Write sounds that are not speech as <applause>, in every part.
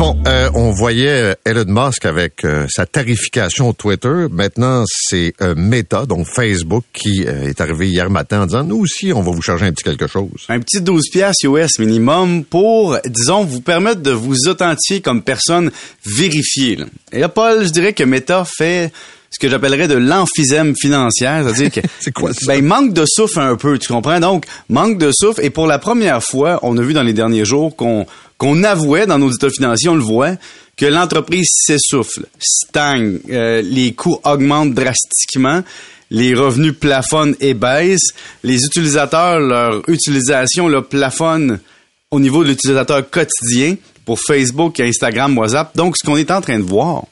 Bon, euh, on voyait euh, Elon Musk avec euh, sa tarification Twitter. Maintenant, c'est euh, Meta, donc Facebook, qui est arrivé hier matin en disant, nous aussi, on va vous charger un petit quelque chose. Un petit 12 piastres US minimum pour, disons, vous permettre de vous authentifier comme personne vérifiée. là. Et là, Paul, je dirais que Meta fait ce que j'appellerais de l'emphysème financière, c'est-à-dire que <laughs> C'est quoi ça? ben, manque de souffle un peu, tu comprends? Donc, manque de souffle. Et pour la première fois, on a vu dans les derniers jours qu'on qu'on avouait dans nos états financiers, on le voit, que l'entreprise s'essouffle, stagne, euh, les coûts augmentent drastiquement, les revenus plafonnent et baissent, les utilisateurs, leur utilisation le plafonne au niveau de l'utilisateur quotidien pour Facebook, Instagram, WhatsApp. Donc, ce qu'on est en train de voir,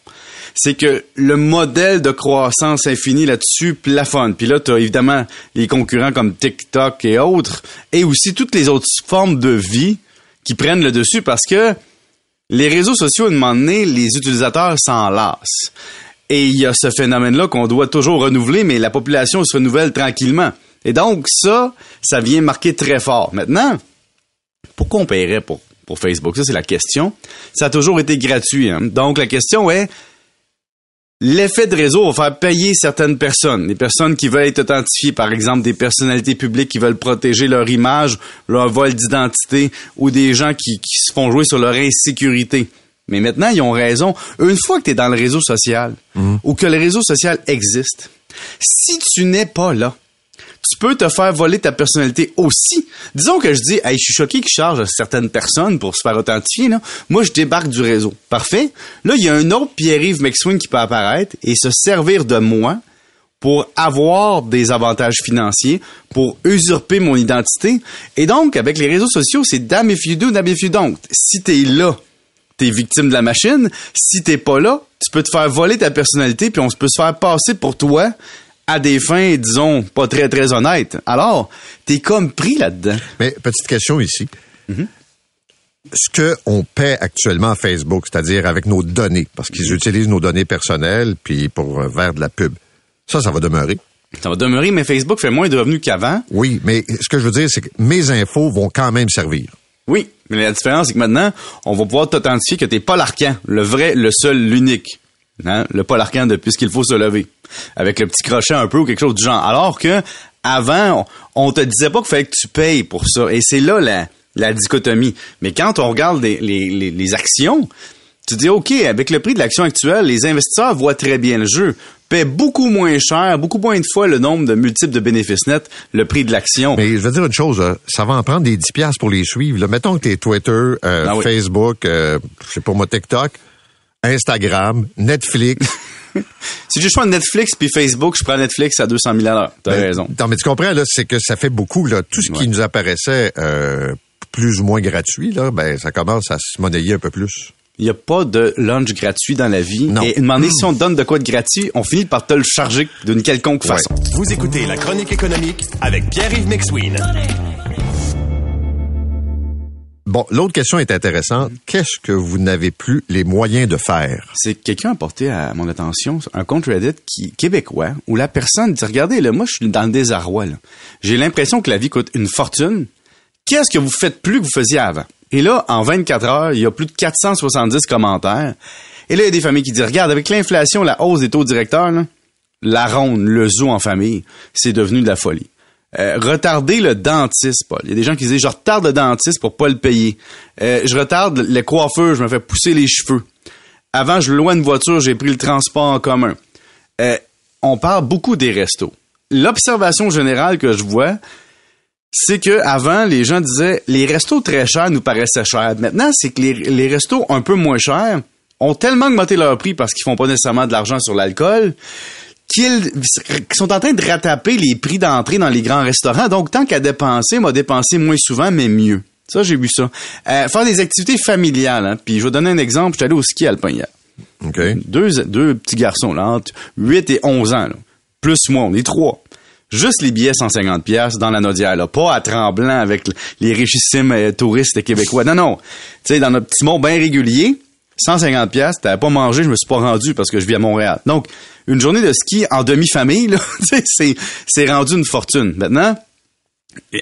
c'est que le modèle de croissance infinie là-dessus plafonne. Puis là, tu as évidemment les concurrents comme TikTok et autres, et aussi toutes les autres formes de vie qui prennent le dessus parce que les réseaux sociaux, à un moment donné, les utilisateurs s'en lassent. Et il y a ce phénomène-là qu'on doit toujours renouveler, mais la population se renouvelle tranquillement. Et donc, ça, ça vient marquer très fort. Maintenant, pourquoi on paierait pour, pour Facebook? Ça, c'est la question. Ça a toujours été gratuit. hein. Donc, la question est, l'effet de réseau va faire payer certaines personnes. Des personnes qui veulent être authentifiées, par exemple des personnalités publiques qui veulent protéger leur image, leur vol d'identité, ou des gens qui, qui se font jouer sur leur insécurité. Mais maintenant, ils ont raison. Une fois que tu es dans le réseau social, ou que le réseau social existe, si tu n'es pas là, tu peux te faire voler ta personnalité aussi. Disons que je dis, hey, je suis choqué qu'ils chargent certaines personnes pour se faire authentifier. Moi, je débarque du réseau. Parfait. Là, il y a un autre Pierre-Yves McSween qui peut apparaître et se servir de moi pour avoir des avantages financiers, pour usurper mon identité. Et donc, avec les réseaux sociaux, c'est damn if you do, damn if you don't. Si t'es là, t'es victime de la machine. Si t'es pas là, tu peux te faire voler ta personnalité, puis on peut se faire passer pour toi à des fins, disons, pas très, très honnêtes. Alors, t'es comme pris là-dedans. Mais petite question ici. Ce que on paie actuellement à Facebook, c'est-à-dire avec nos données, parce qu'ils utilisent nos données personnelles, puis pour faire de la pub, ça, ça va demeurer. Ça va demeurer, mais Facebook fait moins de revenus qu'avant. Oui, mais ce que je veux dire, c'est que mes infos vont quand même servir. Oui, mais la différence, c'est que maintenant, on va pouvoir t'authentifier que t'es pas l'arcan, le vrai, le seul, l'unique. Hein? Le Paul Arcan depuis ce qu'il faut se lever. Avec le petit crochet un peu ou quelque chose du genre. Alors que avant, on, te disait pas qu'il fallait que tu payes pour ça. Et c'est là la, la dichotomie. Mais quand on regarde les, les, les, les actions, tu dis, OK, avec le prix de l'action actuelle, les investisseurs voient très bien le jeu, paient beaucoup moins cher, beaucoup moins de fois le nombre de multiples de bénéfices nets, le prix de l'action. Mais je veux dire une chose, euh, ça va en prendre des 10 piastres pour les suivre. là. Mettons que t'es Twitter, euh, Ah oui. Facebook, euh, je sais pas moi, TikTok, Instagram, Netflix. <laughs> Si choix de Netflix puis Facebook, je prends Netflix à 200 000 à l'heure. T'as Ben, raison. Non, mais tu comprends, là, c'est que ça fait beaucoup, là. Tout ce Ouais. qui nous apparaissait euh, plus ou moins gratuit, là, ben, ça commence à se monnayer un peu plus. Il n'y a pas de lunch gratuit dans la vie. Non. Et demander si on te donne de quoi de gratuit, on finit par te le charger d'une quelconque Ouais. façon. Vous écoutez la chronique économique avec Pierre-Yves McSween. Bon, l'autre question est intéressante. Qu'est-ce que vous n'avez plus les moyens de faire? C'est que quelqu'un a porté à mon attention un compte Reddit qui, québécois où la personne dit, regardez, là, moi, je suis dans le désarroi. J'ai l'impression que la vie coûte une fortune. Qu'est-ce que vous faites plus que vous faisiez avant? Et là, en 24 heures, il y a plus de 470 commentaires. Et là, il y a des familles qui disent, regarde, avec l'inflation, la hausse des taux directeurs, là, la ronde, le zoo en famille, c'est devenu de la folie. Euh, retarder le dentiste, Paul. Il y a des gens qui disent, je retarde le dentiste pour pas le payer. Euh, je retarde le coiffeur, je me fais pousser les cheveux. Avant, je louais une voiture, j'ai pris le transport en commun. Euh, on parle beaucoup des restos. L'observation générale que je vois, c'est que avant les gens disaient les restos très chers nous paraissaient chers. Maintenant, c'est que les, les restos un peu moins chers ont tellement augmenté leur prix parce qu'ils font pas nécessairement de l'argent sur l'alcool qu'ils sont en train de rattraper les prix d'entrée dans les grands restaurants. Donc, tant qu'à dépenser, m'a dépensé moins souvent, mais mieux. Ça, j'ai vu ça. Euh, faire des activités familiales. Hein. Puis, je vais donner un exemple. J'étais allé au ski alpin hier. OK? Deux, deux petits garçons, là, entre 8 et 11 ans. là. Plus moi, on est trois. Juste les billets 150 pièces dans la Nodière, là, pas à tremblant avec les richissimes euh, touristes québécois. Non, non. Tu sais, dans notre petit monde bien régulier, 150 pièces, t'avais pas mangé, je me suis pas rendu parce que je vis à Montréal. Donc, une journée de ski en demi-famille, <laughs> c'est, c'est rendu une fortune. Maintenant,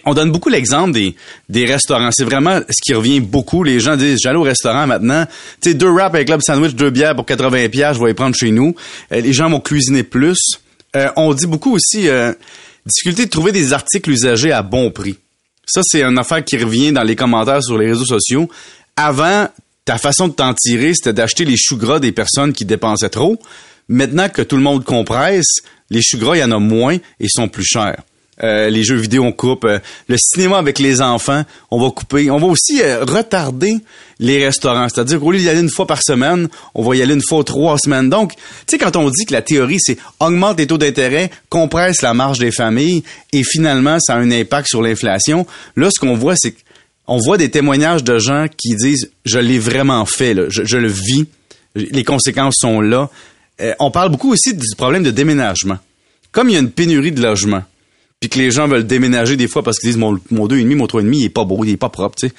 on donne beaucoup l'exemple des, des restaurants. C'est vraiment ce qui revient beaucoup. Les gens disent, j'allais au restaurant maintenant. Tu sais, deux wraps avec club sandwich, deux bières pour 80 pièces, je vais les prendre chez nous. Euh, les gens vont cuisiner plus. Euh, on dit beaucoup aussi, euh, difficulté de trouver des articles usagés à bon prix. Ça, c'est une affaire qui revient dans les commentaires sur les réseaux sociaux. Avant, ta façon de t'en tirer, c'était d'acheter les choux gras des personnes qui dépensaient trop. Maintenant que tout le monde compresse, les choux gras, il y en a moins et sont plus chers. Euh, les jeux vidéo, on coupe. Euh, le cinéma avec les enfants, on va couper. On va aussi euh, retarder les restaurants. C'est-à-dire qu'au lieu d'y aller une fois par semaine, on va y aller une fois trois semaines. Donc, tu sais, quand on dit que la théorie, c'est augmente les taux d'intérêt, compresse la marge des familles, et finalement, ça a un impact sur l'inflation, là, ce qu'on voit, c'est qu'on voit des témoignages de gens qui disent, je l'ai vraiment fait, Je, je, le vis, les conséquences sont là. on parle beaucoup aussi du problème de déménagement. Comme il y a une pénurie de logements, puis que les gens veulent déménager des fois parce qu'ils disent mon, mon 2,5, mon 3,5, il est pas beau, il est pas propre, tu sais.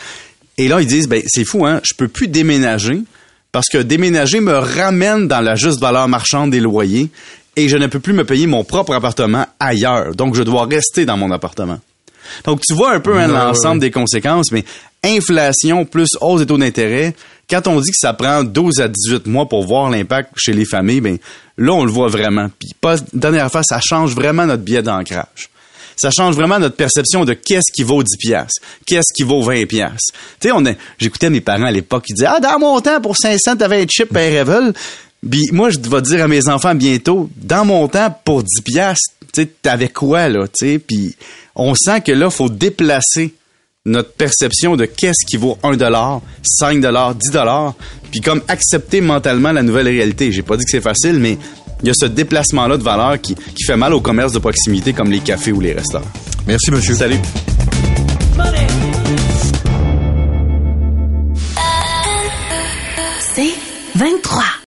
Et là, ils disent, ben, c'est fou, hein, je peux plus déménager parce que déménager me ramène dans la juste valeur marchande des loyers et je ne peux plus me payer mon propre appartement ailleurs. Donc, je dois rester dans mon appartement. Donc, tu vois un peu hein, l'ensemble des conséquences, mais inflation plus hausse des taux d'intérêt, quand on dit que ça prend 12 à 18 mois pour voir l'impact chez les familles, ben là, on le voit vraiment. Puis, pas, dernière fois, ça change vraiment notre biais d'ancrage ça change vraiment notre perception de qu'est-ce qui vaut 10 piastres, qu'est-ce qui vaut 20 piastres. Tu sais, on j'écoutais mes parents à l'époque qui disaient, ah, dans mon temps, pour 500, t'avais un chip Revel. Puis moi, je vais dire à mes enfants bientôt, dans mon temps, pour 10 piastres, tu sais, t'avais quoi, là, tu sais, puis on sent que là, faut déplacer notre perception de qu'est-ce qui vaut 1 dollar, 5 dollars, 10 dollars, puis comme accepter mentalement la nouvelle réalité. J'ai pas dit que c'est facile, mais il y a ce déplacement-là de valeur qui, qui fait mal au commerce de proximité comme les cafés ou les restaurants. Merci, monsieur. Salut. C'est 23.